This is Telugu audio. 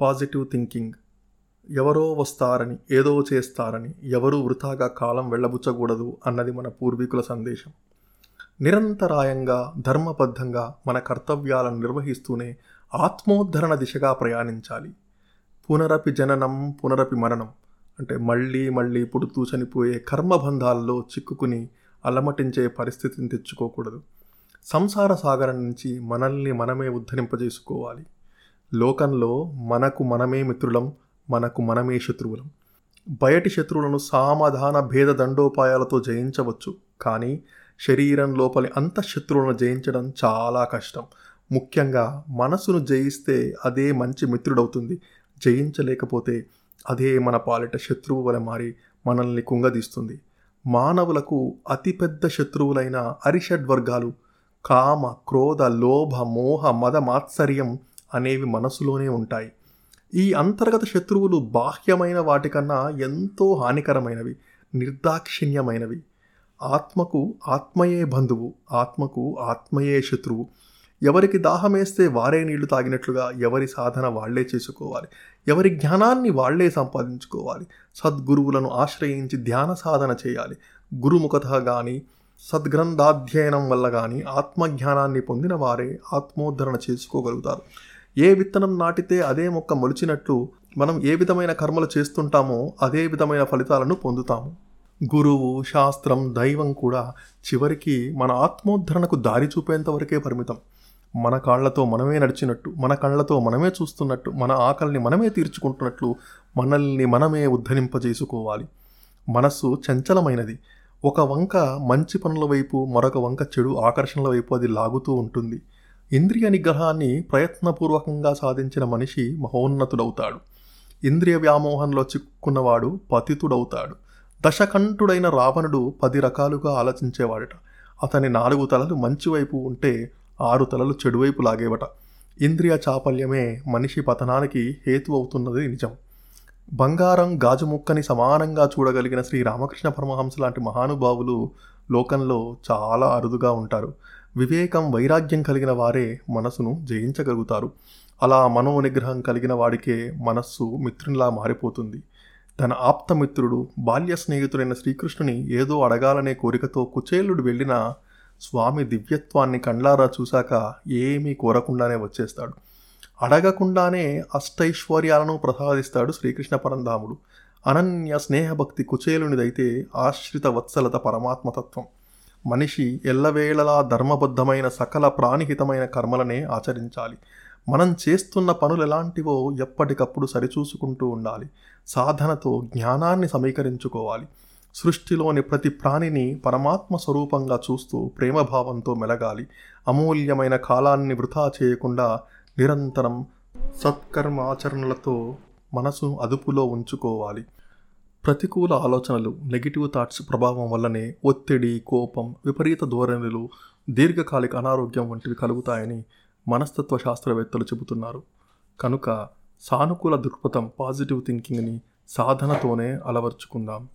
Positive thinking. ఎవరో వస్తారని ఏదో చేస్తారని ఎవరూ వృథాగా కాలం వెళ్ళబుచ్చకూడదు అన్నది మన పూర్వీకుల సందేశం. నిరంతరాయంగా ధర్మబద్ధంగా మన కర్తవ్యాలను నిర్వహిస్తూనే ఆత్మోద్ధరణ దిశగా ప్రయాణించాలి. పునరపి జననం పునరపి మరణం అంటే మళ్ళీ మళ్ళీ పుడుతూ చనిపోయే కర్మబంధాల్లో చిక్కుకుని అలమటించే పరిస్థితిని తెచ్చుకోకూడదు. సంసార సాగరం నుంచి మనల్ని మనమే ఉద్ధరింపజేసుకోవాలి. లోకంలో మనకు మనమే మిత్రులం మనకు మనమే శత్రువులం. బయటి శత్రువులను సామధాన భేద దండోపాయాలతో జయించవచ్చు కానీ శరీరం లోపలి అంతఃశత్రువులను జయించడం చాలా కష్టం. ముఖ్యంగా మనసును జయిస్తే అదే మంచి మిత్రుడవుతుంది. జయించలేకపోతే అదే మన పాలిట శత్రువు వలె మారి మనల్ని కుంగదీస్తుంది. మానవులకు అతిపెద్ద శత్రువులైన అరిషడ్వర్గాలు కామ క్రోధ లోభ మోహ మద మాత్సర్యం అనేవి మనసులోనే ఉంటాయి. ఈ అంతర్గత శత్రువులు బాహ్యమైన వాటికన్నా ఎంతో హానికరమైనవి నిర్దాక్షిణ్యమైనవి. ఆత్మకు ఆత్మయే బంధువు ఆత్మకు ఆత్మయే శత్రువు. ఎవరికి దాహమేస్తే వారే నీళ్ళు తాగినట్లుగా ఎవరి సాధన వాళ్ళే చేసుకోవాలి. ఎవరి జ్ఞానాన్ని వాళ్ళే సంపాదించుకోవాలి. సద్గురువులను ఆశ్రయించి ధ్యాన సాధన చేయాలి. గురుముఖత కానీ సద్గ్రంథాధ్యయనం వల్ల కానీ ఆత్మజ్ఞానాన్ని పొందిన వారే ఆత్మోద్ధరణ చేసుకోగలుగుతారు. ఏ విత్తనం నాటితే అదే మొక్క మొలిచినట్లు మనం ఏ విధమైన కర్మలు చేస్తుంటామో అదే విధమైన ఫలితాలను పొందుతాము. గురువు శాస్త్రం దైవం కూడా చివరికి మన ఆత్మోద్ధరణకు దారి చూపేంతవరకే పరిమితం. మన కాళ్ళతో మనమే నడిచినట్టు మన కళ్ళతో మనమే చూస్తున్నట్టు మన ఆకలిని మనమే తీర్చుకుంటున్నట్లు మనల్ని మనమే ఉద్ధరింపజేసుకోవాలి. మనస్సు చంచలమైనది. ఒక వంక మంచి పనుల వైపు మరొక వంక చెడు ఆకర్షణల వైపు అది లాగుతూ ఉంటుంది. ఇంద్రియ నిగ్రహాన్ని ప్రయత్నపూర్వకంగా సాధించిన మనిషి మహోన్నతుడవుతాడు. ఇంద్రియ వ్యామోహంలో చిక్కుకున్నవాడు పతితుడవుతాడు. దశకంఠుడైన రావణుడు పది రకాలుగా ఆలోచించేవాడట. అతని నాలుగు తలలు మంచివైపు ఉంటే ఆరు తలలు చెడువైపు లాగేవట. ఇంద్రియ చాపల్యమే మనిషి పతనానికి హేతు అవుతున్నది నిజం. బంగారం గాజు ముక్కని సమానంగా చూడగలిగిన శ్రీ రామకృష్ణ పరమహంస లాంటి మహానుభావులు లోకంలో చాలా అరుదుగా ఉంటారు. వివేకం వైరాగ్యం కలిగిన వారే మనసును జయించగలుగుతారు. అలా మనోనిగ్రహం కలిగిన వాడికే మనస్సు మిత్రునిలా మారిపోతుంది. తన ఆప్తమిత్రుడు బాల్య స్నేహితుడైన శ్రీకృష్ణుని ఏదో అడగాలనే కోరికతో కుచేలుడు వెళ్ళిన స్వామి దివ్యత్వాన్ని కండ్లారా చూశాక ఏమీ కోరకుండానే వచ్చేస్తాడు. అడగకుండానే అష్టైశ్వర్యాలను ప్రసాదిస్తాడు శ్రీకృష్ణ పరంధాముడు. అనన్య స్నేహభక్తి కుచేలునిదైతే ఆశ్రిత వత్సలత పరమాత్మతత్వం. మనిషి ఎల్లవేళలా ధర్మబద్ధమైన సకల ప్రాణిహితమైన కర్మలనే ఆచరించాలి. మనం చేస్తున్న పనులు ఎలాంటివో ఎప్పటికప్పుడు సరిచూసుకుంటూ ఉండాలి. సాధనతో జ్ఞానాన్ని సమీకరించుకోవాలి. సృష్టిలోని ప్రతి ప్రాణిని పరమాత్మ స్వరూపంగా చూస్తూ ప్రేమభావంతో మెలగాలి. అమూల్యమైన కాలాన్ని వృధా చేయకుండా నిరంతరం సత్కర్మ ఆచరణలతో మనసు అదుపులో ఉంచుకోవాలి. ప్రతికూల ఆలోచనలు నెగిటివ్ థాట్స్ ప్రభావం వల్లనే ఒత్తిడి కోపం విపరీత ధోరణులు దీర్ఘకాలిక అనారోగ్యం వంటివి కలుగుతాయని మనస్తత్వ శాస్త్రవేత్తలు చెబుతున్నారు. కనుక సానుకూల దృక్పథం పాజిటివ్ థింకింగ్ని సాధనతోనే అలవర్చుకుందాం.